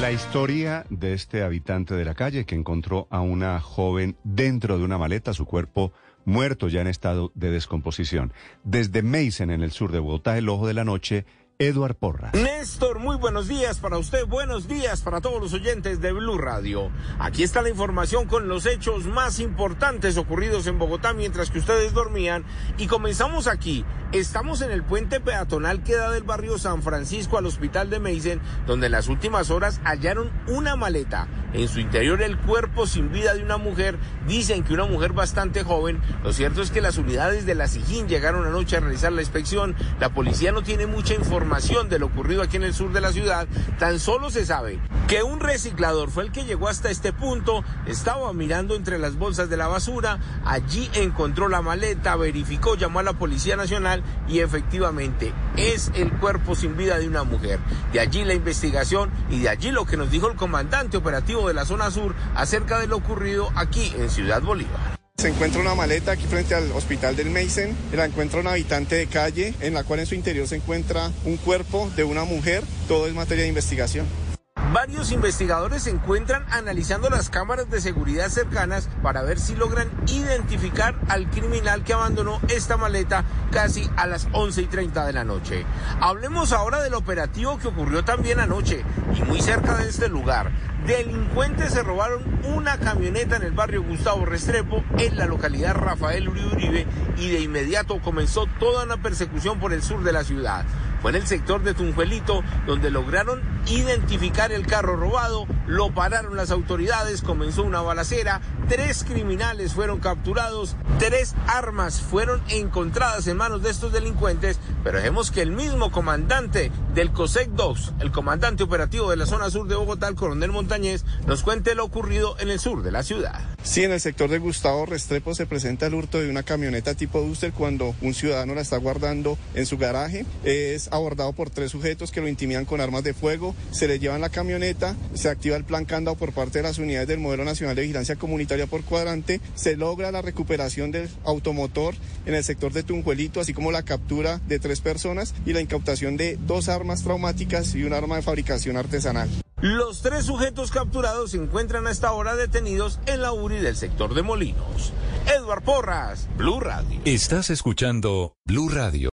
La historia de este habitante de la calle que encontró a una joven dentro de una maleta, su cuerpo muerto ya en estado de descomposición. Desde Mason, en el sur de Bogotá, el ojo de la noche, Eduard Porras. Néstor, muy buenos días para usted, buenos días para todos los oyentes de Blue Radio. Aquí está la información con los hechos más importantes ocurridos en Bogotá mientras que ustedes dormían y comenzamos aquí. Estamos en el puente peatonal que da del barrio San Francisco al hospital de Meisen, donde en las últimas horas hallaron una maleta. En su interior el cuerpo sin vida de una mujer. Dicen que una mujer bastante joven. Lo cierto es que las unidades de la SIGIN llegaron anoche a realizar la inspección. La policía no tiene mucha información de lo ocurrido aquí en el sur de la ciudad. Tan solo se sabe que un reciclador fue el que llegó hasta este punto. Estaba mirando entre las bolsas de la basura. Allí encontró la maleta, verificó, llamó a la Policía Nacional y efectivamente es el cuerpo sin vida de una mujer. De allí la investigación y de allí lo que nos dijo el comandante operativo de la zona sur acerca de lo ocurrido aquí en Ciudad Bolívar. Se encuentra una maleta aquí frente al hospital del Mason. La encuentra un habitante de calle, en la cual en su interior se encuentra un cuerpo de una mujer. Todo es materia de investigación. Varios investigadores se encuentran analizando las cámaras de seguridad cercanas para ver si logran identificar al criminal que abandonó esta maleta casi a las 11 y 30 de la noche. Hablemos ahora del operativo que ocurrió también anoche y muy cerca de este lugar. Delincuentes se robaron una camioneta en el barrio Gustavo Restrepo, en la localidad Rafael Uribe y de inmediato comenzó toda una persecución por el sur de la ciudad. Fue en el sector de Tunjuelito donde lograron identificar el carro robado, lo pararon las autoridades, comenzó una balacera, tres criminales fueron capturados, tres armas fueron encontradas en manos de estos delincuentes, pero dejemos que el mismo comandante del COSEC 2, el comandante operativo de la zona sur de Bogotá, el coronel Montañez, nos cuente lo ocurrido en el sur de la ciudad. Sí, en el sector de Gustavo Restrepo se presenta el hurto de una camioneta tipo Duster cuando un ciudadano la está guardando en su garaje. Es abordado por tres sujetos que lo intimidan con armas de fuego, se le llevan la camioneta, se activa el plan candado por parte de las unidades del Modelo Nacional de Vigilancia Comunitaria por cuadrante, se logra la recuperación del automotor en el sector de Tunjuelito, así como la captura de tres personas y la incautación de dos armas traumáticas y un arma de fabricación artesanal. Los tres sujetos capturados se encuentran hasta ahora detenidos en la URI del sector de Molinos. Edward Porras, Blue Radio. Estás escuchando Blue Radio.